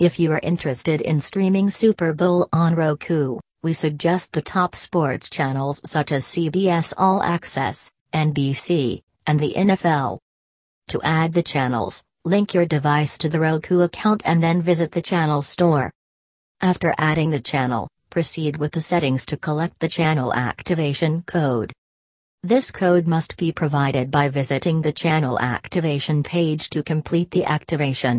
If you are interested in streaming Super Bowl on Roku, we suggest the top sports channels such as CBS All Access, NBC, and the NFL. To add the channels, link your device to the Roku account and then visit the channel store. After adding the channel, proceed with the settings to collect the channel activation code. This code must be provided by visiting the channel activation page to complete the activation.